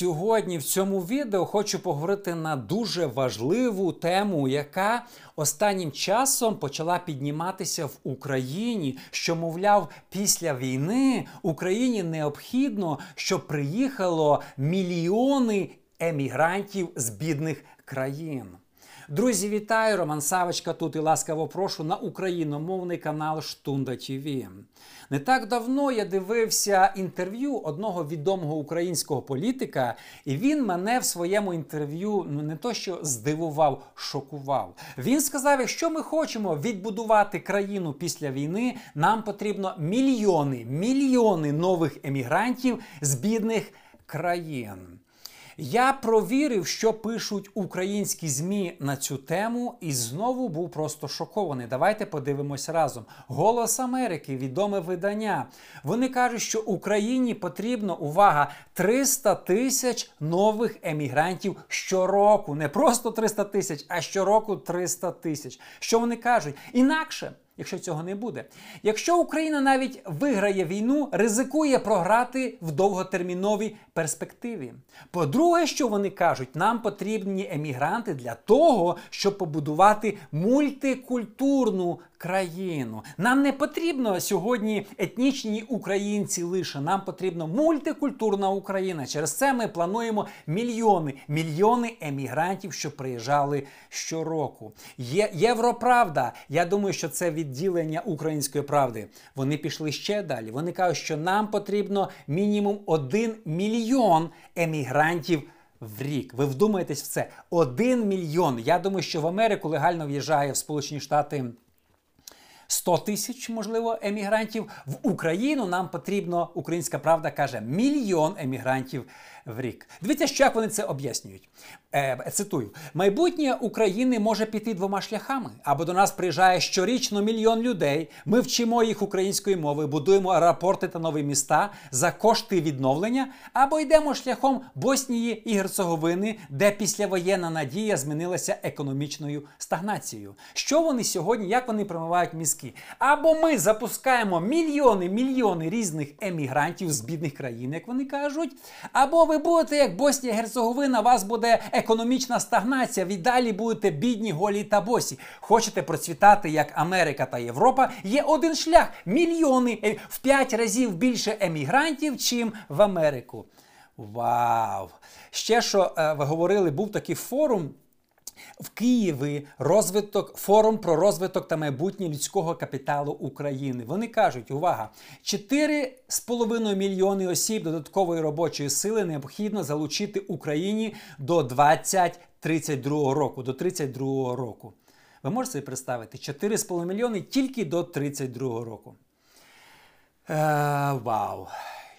Сьогодні в цьому відео хочу поговорити на дуже важливу тему, яка останнім часом почала підніматися в Україні. Що, мовляв, після війни Україні необхідно, щоб приїхало мільйони емігрантів з бідних країн. Друзі, вітаю! Роман Савочка тут і ласкаво прошу на україномовний канал Штунда ТВ. Не так давно я дивився інтерв'ю одного відомого українського політика, і він мене в своєму інтерв'ю ну не то що здивував, шокував. Він сказав: якщо ми хочемо відбудувати країну після війни, нам потрібно мільйони, мільйони нових емігрантів з бідних країн. Я провірив, що пишуть українські ЗМІ на цю тему, і знову був просто шокований. Давайте подивимось разом. Голос Америки, відоме видання. Вони кажуть, що Україні потрібно увага 300 тисяч нових емігрантів щороку. Не просто 300 тисяч, а щороку 300 тисяч. Що вони кажуть? Інакше якщо цього не буде. Якщо Україна навіть виграє війну, ризикує програти в довготерміновій перспективі. По-друге, що вони кажуть, нам потрібні емігранти для того, щоб побудувати мультикультурну країну. Нам не потрібно сьогодні етнічні українці лише. Нам потрібна мультикультурна Україна. Через це ми плануємо мільйони, мільйони емігрантів, що приїжджали щороку. Є Європравда. Я думаю, що це відділення української правди. Вони пішли ще далі. Вони кажуть, що нам потрібно мінімум один мільйон емігрантів. В рік. Ви вдумаєтесь в це. Один мільйон. Я думаю, що в Америку легально в'їжджає в Сполучені Штати 100 тисяч, можливо, емігрантів. В Україну нам потрібно, українська правда каже, мільйон емігрантів в рік. Дивіться, що як вони це об'яснюють. Е, Цитую: майбутнє України може піти двома шляхами. Або до нас приїжджає щорічно мільйон людей. Ми вчимо їх української мови, будуємо аеропорти та нові міста за кошти відновлення, або йдемо шляхом Боснії і Герцеговини, де післявоєнна надія змінилася економічною стагнацією. Що вони сьогодні, як вони промивають мізки? Або ми запускаємо мільйони, мільйони різних емігрантів з бідних країн, як вони кажуть, або ви будете як Боснія Герцеговина, у вас буде економічна стагнація. Ви далі будете бідні, голі та босі. Хочете процвітати як Америка та Європа? Є один шлях: мільйони е, в п'ять разів більше емігрантів, чим в Америку. Вау! Ще що е, ви говорили, був такий форум. В Києві розвиток форум про розвиток та майбутнє людського капіталу України. Вони кажуть, увага! 4,5 мільйони осіб додаткової робочої сили необхідно залучити Україні до 2032 року. До 32 року. Ви можете собі представити 4,5 мільйони тільки до 32 року. Е, Вау!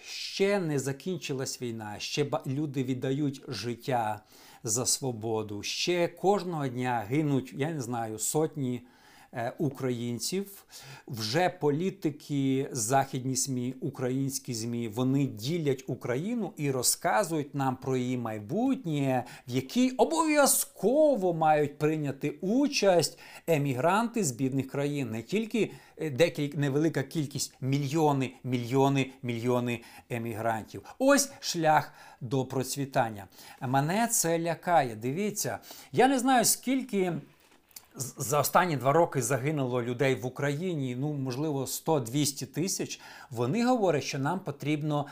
Ще не закінчилась війна, ще люди віддають життя за свободу. Ще кожного дня гинуть, я не знаю, сотні українців. Вже політики, західні СМІ, українські ЗМІ, вони ділять Україну і розказують нам про її майбутнє, в якій обов'язково мають прийняти участь емігранти з бідних країн, не тільки е, декілька невелика кількість мільйони, мільйони, мільйони емігрантів. Ось шлях до процвітання. Мене це лякає. Дивіться, я не знаю, скільки. За останні два роки загинуло людей в Україні, ну можливо 100-200 тисяч. Вони говорять, що нам потрібно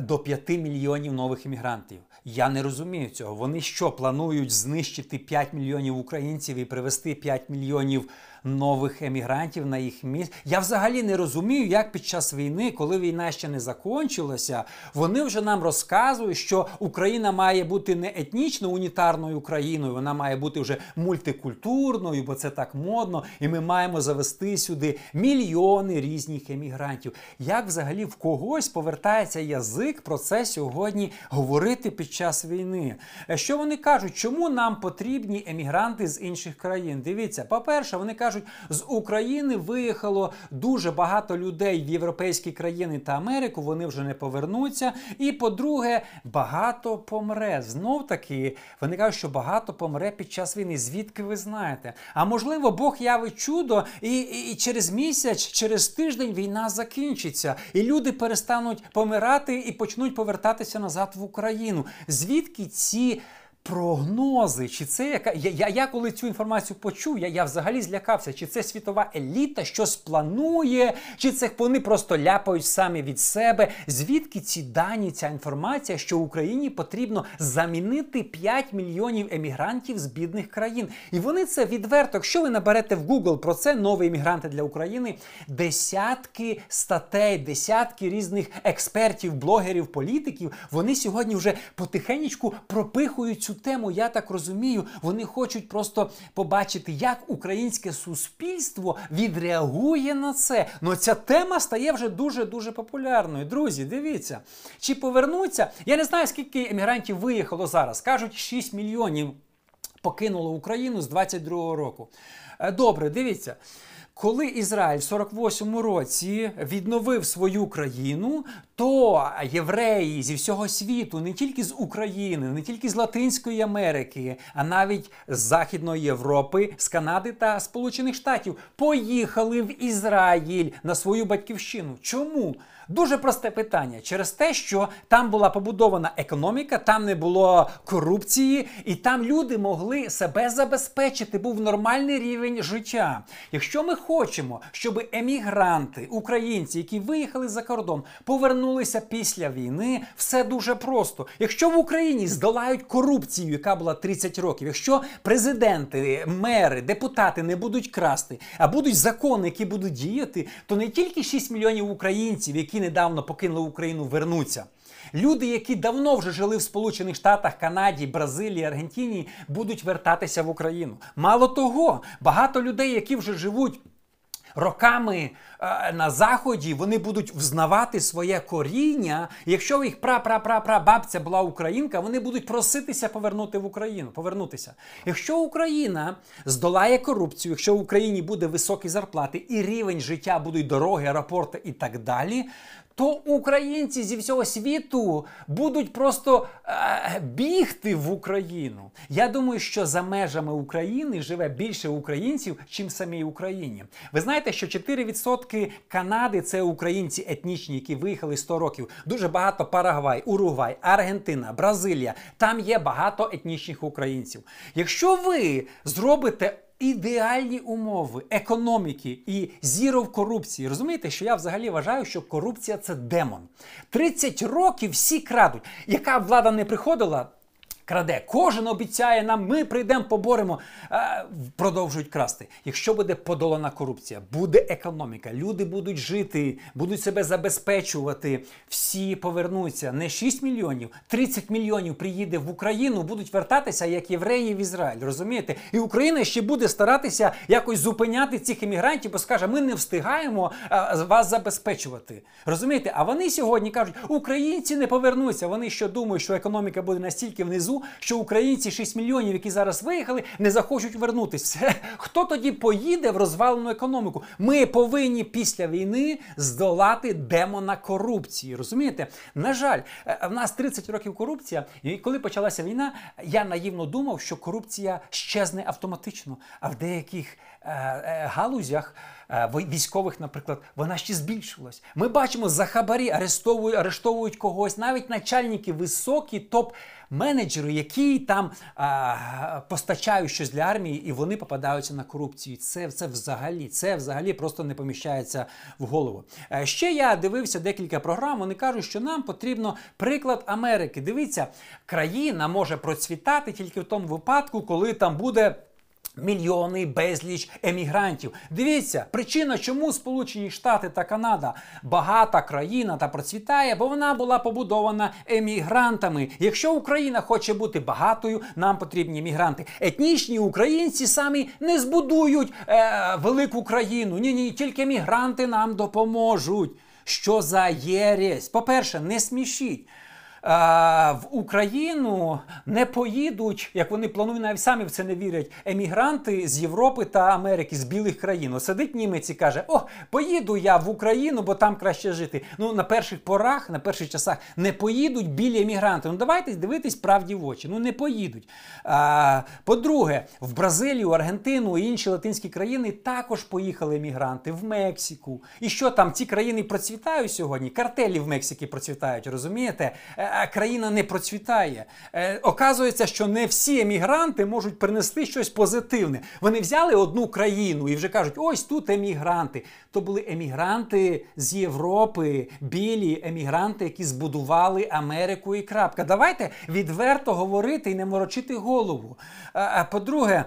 до 5 мільйонів нових іммігрантів. Я не розумію цього. Вони що планують знищити 5 мільйонів українців і привезти 5 мільйонів нових емігрантів на їх місць. Я взагалі не розумію, як під час війни, коли війна ще не закончилася, вони вже нам розказують, що Україна має бути не етнічно унітарною країною, вона має бути вже мультикультурною, бо це так модно, і ми маємо завести сюди мільйони різних емігрантів. Як взагалі в когось повертається язик? про це сьогодні говорити під час війни. Е, Що вони кажуть, чому нам потрібні емігранти з інших країн? Дивіться, по-перше, вони кажуть, з України виїхало дуже багато людей в європейські країни та Америку. Вони вже не повернуться. І по-друге, багато помре. Знов таки вони кажуть, що багато помре під час війни. Звідки ви знаєте? А можливо, Бог явить чудо, і, і, і через місяць, через тиждень війна закінчиться, і люди перестануть помирати і почнуть повертатися назад в Україну. Звідки ці? Прогнози, чи це яка я, я, я коли цю інформацію почув, я, я взагалі злякався, чи це світова еліта щось планує, чи це вони просто ляпають самі від себе. Звідки ці дані, ця інформація, що Україні потрібно замінити 5 мільйонів емігрантів з бідних країн? І вони це відверто. Якщо ви наберете в Google про це нові емігранти для України, десятки статей, десятки різних експертів, блогерів, політиків, вони сьогодні вже потихеньку пропихують цю тему. Я так розумію, вони хочуть просто побачити, як українське суспільство відреагує на це. Ну ця тема стає вже дуже дуже популярною. Друзі, дивіться, чи повернуться? Я не знаю, скільки емігрантів виїхало зараз. кажуть 6 мільйонів покинуло Україну з 22-го року. Е, Добре, дивіться. Коли Ізраїль в 48-му році відновив свою країну, то євреї зі всього світу, не тільки з України, не тільки з Латинської Америки, а навіть з Західної Європи, з Канади та Сполучених Штатів, поїхали в Ізраїль на свою батьківщину. Чому? Дуже просте питання. Через те, що там була побудована економіка, там не було корупції, і там люди могли себе забезпечити, був нормальний рівень життя. Якщо ми хочемо, щоб емігранти, українці, які виїхали за кордон, повернулися після війни, все дуже просто. Якщо в Україні здолають корупцію, яка була 30 років, якщо президенти, мери, депутати не будуть красти, а будуть закони, які будуть діяти, то не тільки 6 мільйонів українців, які недавно покинули Україну, вернуться. Люди, які давно вже жили в Сполучених Штатах, Канаді, Бразилії, Аргентині, будуть вертатися в Україну. Мало того, багато людей, які вже живуть. Роками на заході вони будуть взнавати своє коріння. Якщо їх пра-пра-пра-пра-бабця була українка, вони будуть проситися повернути в Україну. Повернутися. Якщо Україна здолає корупцію, якщо в Україні буде високі зарплати і рівень життя будуть дороги, аеропорти і так далі, то українці зі всього світу будуть просто е, бігти в Україну. Я думаю, що за межами України живе більше українців, чим самій Україні. Ви знаєте, що 4% Канади це українці етнічні, які виїхали 100 років. Дуже багато Парагвай, Уругвай, Аргентина, Бразилія. Там є багато етнічних українців. Якщо ви зробите ідеальні умови економіки і зіро в корупції. Розумієте, що я взагалі вважаю, що корупція це демон. 30 років всі крадуть. Яка влада не приходила? Краде, кожен обіцяє нам, ми прийдемо, поборемо, а, продовжують красти. Якщо буде подолана корупція, буде економіка, люди будуть жити, будуть себе забезпечувати, всі повернуться. Не 6 мільйонів, 30 мільйонів приїде в Україну, будуть вертатися як євреї в Ізраїль. Розумієте? І Україна ще буде старатися якось зупиняти цих іммігрантів, бо скаже, ми не встигаємо а, вас забезпечувати. Розумієте? А вони сьогодні кажуть, українці не повернуться. Вони що думають, що економіка буде настільки внизу що українці 6 мільйонів, які зараз виїхали, не захочуть вернутися. Хто тоді поїде в розвалену економіку? Ми повинні після війни здолати демона корупції. Розумієте? На жаль, е, в нас 30 років корупція, і коли почалася війна, я наївно думав, що корупція щезне автоматично, а в деяких галузях. Військових, наприклад, вона ще збільшилась. Ми бачимо за хабарі, арештовують, арештовують когось, навіть начальники високі, топ-менеджери, які там а, постачають щось для армії, і вони попадаються на корупцію. Це це взагалі це взагалі просто не поміщається в голову. Ще я дивився декілька програм. Вони кажуть, що нам потрібно приклад Америки. Дивіться, країна може процвітати тільки в тому випадку, коли там буде. Мільйони безліч емігрантів. Дивіться, причина, чому Сполучені Штати та Канада багата країна та процвітає, бо вона була побудована емігрантами. Якщо Україна хоче бути багатою, нам потрібні емігранти. Етнічні українці самі не збудують е, велику країну. Ні, ні, тільки емігранти нам допоможуть. Що за єресь? По-перше, не смішіть в Україну не поїдуть, як вони планують, навіть самі в це не вірять, емігранти з Європи та Америки, з білих країн. От Сидить німець і каже: О, поїду я в Україну, бо там краще жити. Ну на перших порах, на перших часах не поїдуть білі емігранти. Ну давайте дивитись правді в очі. Ну не поїдуть. А, По-друге, в Бразилію, Аргентину і інші латинські країни також поїхали емігранти в Мексику. І що там ці країни процвітають сьогодні? Картелі в Мексиці процвітають, розумієте? Е, країна не процвітає. Е, оказується, що не всі емігранти можуть принести щось позитивне. Вони взяли одну країну і вже кажуть, ось тут емігранти. То були емігранти з Європи, білі емігранти, які збудували Америку і крапка. Давайте відверто говорити і не морочити голову. А по-друге,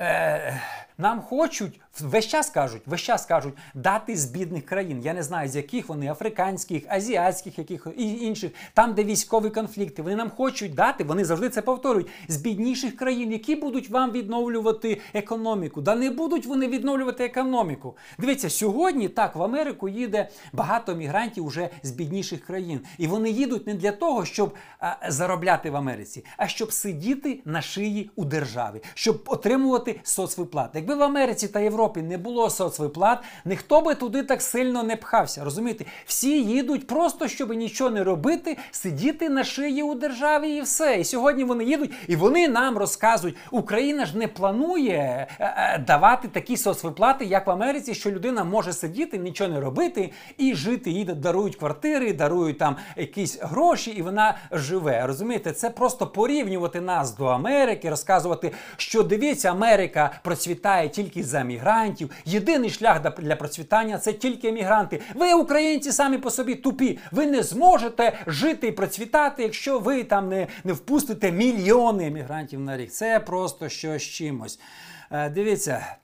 е, нам хочуть Весь час кажуть, весь час кажуть дати з бідних країн. Я не знаю, з яких вони африканських, азіатських, яких і інших, там, де військові конфлікти. Вони нам хочуть дати, вони завжди це повторюють, з бідніших країн, які будуть вам відновлювати економіку. Да не будуть вони відновлювати економіку. Дивіться, сьогодні так в Америку їде багато мігрантів уже з бідніших країн. І вони їдуть не для того, щоб а, заробляти в Америці, а щоб сидіти на шиї у державі, щоб отримувати соцвиплати. Якби в Америці та Європі не було соцвиплат, ніхто би туди так сильно не пхався. Розумієте? Всі їдуть просто, щоб нічого не робити, сидіти на шиї у державі і все. І сьогодні вони їдуть, і вони нам розказують, Україна ж не планує е, е, давати такі соцвиплати, як в Америці, що людина може сидіти, нічого не робити і жити. Їй дарують квартири, дарують там якісь гроші, і вона живе. Розумієте, це просто порівнювати нас до Америки, розказувати, що дивіться, Америка процвітає тільки за міграцію емігрантів. Єдиний шлях для процвітання це тільки емігранти. Ви, українці, самі по собі тупі. Ви не зможете жити і процвітати, якщо ви там не, не впустите мільйони емігрантів на рік. Це просто щось чимось. Е, дивіться,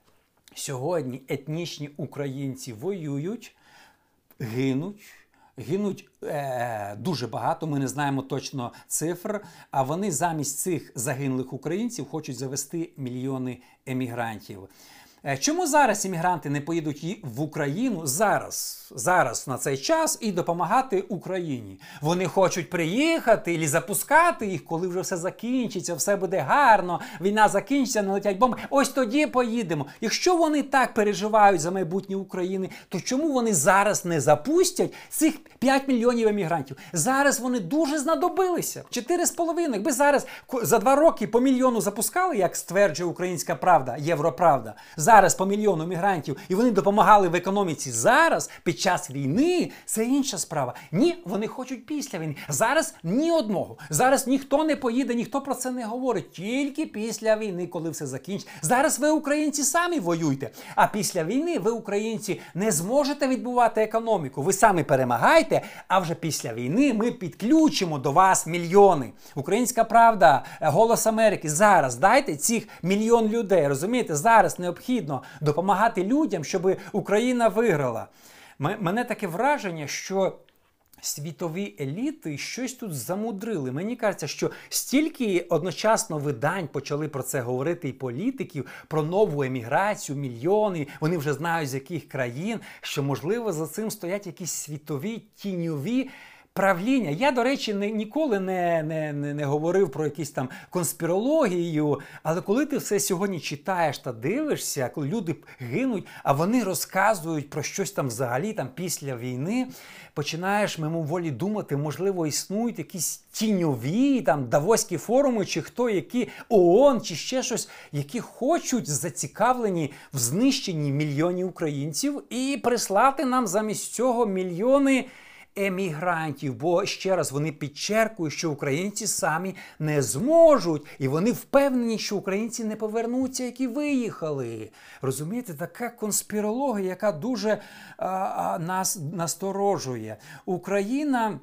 сьогодні етнічні українці воюють, гинуть. Гинуть е, дуже багато, ми не знаємо точно цифр. А вони замість цих загинулих українців хочуть завести мільйони емігрантів. Е, чому зараз іммігранти не поїдуть в Україну зараз, зараз на цей час і допомагати Україні? Вони хочуть приїхати і запускати їх, коли вже все закінчиться, все буде гарно, війна закінчиться, не летять бомби. Ось тоді поїдемо. Якщо вони так переживають за майбутнє України, то чому вони зараз не запустять цих 5 мільйонів емігрантів? Зараз вони дуже знадобилися. 4,5. Якби зараз за два роки по мільйону запускали, як стверджує Українська Правда, Європравда зараз по мільйону мігрантів, і вони допомагали в економіці зараз, під час війни, це інша справа. Ні, вони хочуть після війни. Зараз ні одного. Зараз ніхто не поїде, ніхто про це не говорить. Тільки після війни, коли все закінчиться. Зараз ви, українці, самі воюєте. А після війни ви, українці, не зможете відбувати економіку. Ви самі перемагаєте, а вже після війни ми підключимо до вас мільйони. Українська правда, голос Америки. Зараз дайте цих мільйон людей. Розумієте, зараз необхідно необхідно допомагати людям, щоб Україна виграла. Мене таке враження, що. Світові еліти щось тут замудрили. Мені кажеться, що стільки одночасно видань почали про це говорити і політиків, про нову еміграцію, мільйони. Вони вже знають з яких країн, що можливо за цим стоять якісь світові тіньові правління. Я, до речі, не, ніколи не, не, не, не говорив про якісь там конспірологію. Але коли ти все сьогодні читаєш та дивишся, коли люди гинуть, а вони розказують про щось там взагалі там після війни, починаєш мимоволі думати, можливо, існують якісь тіньові там давоські форуми, чи хто які ООН, чи ще щось, які хочуть зацікавлені в знищенні мільйонів українців і прислати нам замість цього мільйони емігрантів, бо ще раз вони підчеркують, що українці самі не зможуть, і вони впевнені, що українці не повернуться, які виїхали. Розумієте, така конспірологія, яка дуже а, а, нас насторожує. Україна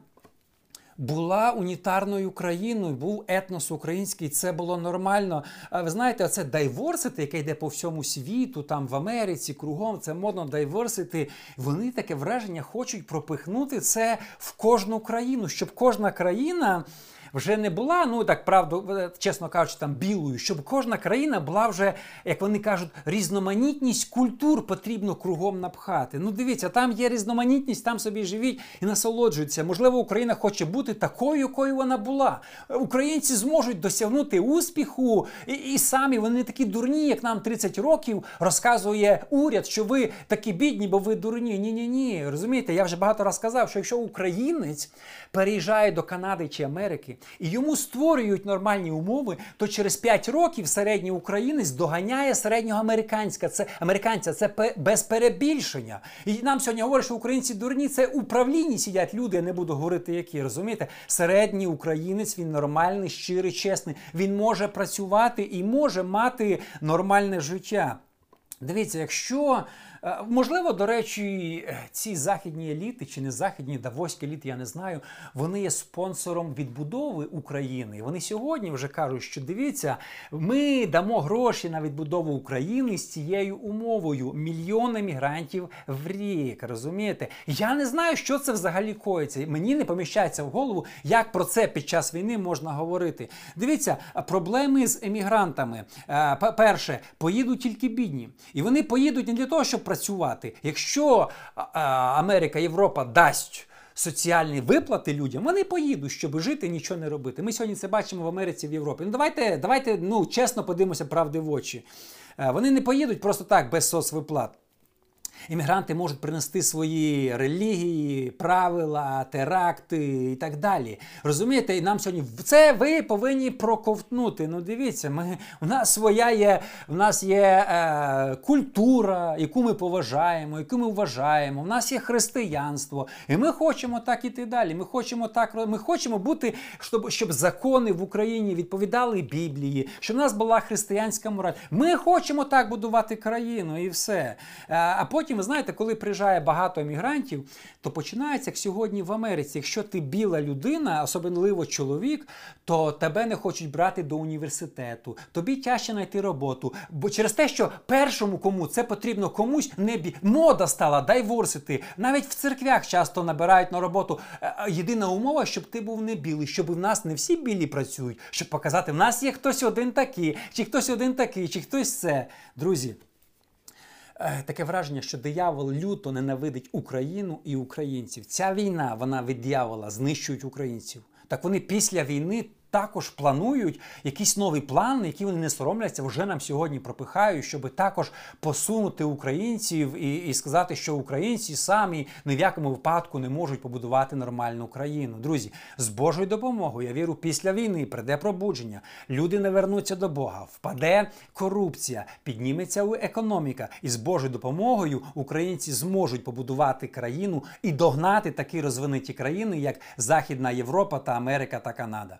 була унітарною країною, був етнос український, це було нормально. Ви знаєте, це дайворсити, яке йде по всьому світу, там в Америці, кругом, це модно дайворсити. Вони таке враження хочуть пропихнути це в кожну країну, щоб кожна країна. Вже не була, ну так правда, чесно кажучи, там білою, щоб кожна країна була вже, як вони кажуть, різноманітність культур потрібно кругом напхати. Ну дивіться, там є різноманітність, там собі живіть і насолоджуються. Можливо, Україна хоче бути такою, якою вона була. Українці зможуть досягнути успіху, і, і самі вони такі дурні, як нам 30 років розказує уряд, що ви такі бідні, бо ви дурні. Ні, ні, ні. Розумієте, я вже багато раз сказав, що якщо українець переїжджає до Канади чи Америки і йому створюють нормальні умови, то через 5 років середній українець доганяє середнього американська. Це американця, це без перебільшення. І нам сьогодні говорять, що українці дурні, це управлінні сидять люди. Я не буду говорити, які розумієте. Середній українець він нормальний, щирий, чесний. Він може працювати і може мати нормальне життя. Дивіться, якщо можливо, до речі, ці західні еліти чи не західні давоські еліти, я не знаю, вони є спонсором відбудови України. Вони сьогодні вже кажуть, що дивіться, ми дамо гроші на відбудову України з цією умовою мільйони мігрантів в рік. Розумієте? Я не знаю, що це взагалі коїться. Мені не поміщається в голову, як про це під час війни можна говорити. Дивіться, проблеми з емігрантами. Е, перше, поїдуть тільки бідні, і вони поїдуть не для того, щоб працювати. Якщо Америка, Європа дасть соціальні виплати людям, вони поїдуть, щоб жити, нічого не робити. Ми сьогодні це бачимо в Америці, в Європі. Ну давайте, давайте ну чесно подивимося правди в очі. Е, вони не поїдуть просто так без соцвиплат. Іммігранти можуть принести свої релігії, правила, теракти і так далі. Розумієте, і нам сьогодні це ви повинні проковтнути. Ну, дивіться, ми у нас своя є, у нас є е, культура, яку ми поважаємо, яку ми вважаємо. У нас є християнство, і ми хочемо так іти далі. Ми хочемо так ми хочемо бути, щоб щоб закони в Україні відповідали Біблії, щоб в нас була християнська мораль. Ми хочемо так будувати країну і все. Е, а потім ви знаєте, коли приїжджає багато емігрантів, то починається як сьогодні в Америці. Якщо ти біла людина, особливо чоловік, то тебе не хочуть брати до університету, тобі тяжче знайти роботу. Бо через те, що першому кому це потрібно комусь не бі... мода стала, дайворсити. Навіть в церквях часто набирають на роботу. Е, е, єдина умова, щоб ти був не білий, щоб в нас не всі білі працюють, щоб показати, в нас є хтось один такий, чи хтось один такий, чи хтось це. Друзі. Е, таке враження, що диявол люто ненавидить Україну і українців. Ця війна, вона від диявола знищують українців. Так вони після війни також планують якісь нові плани, які вони не соромляться, вже нам сьогодні пропихають, щоб також посунути українців і і сказати, що українці самі ні в якому випадку не можуть побудувати нормальну країну. Друзі, з Божою допомогою, я вірю, після війни прийде пробудження, люди не вернуться до Бога, впаде корупція, підніметься економіка, і з Божою допомогою українці зможуть побудувати країну і догнати такі розвинуті країни, як Західна Європа та Америка та Канада.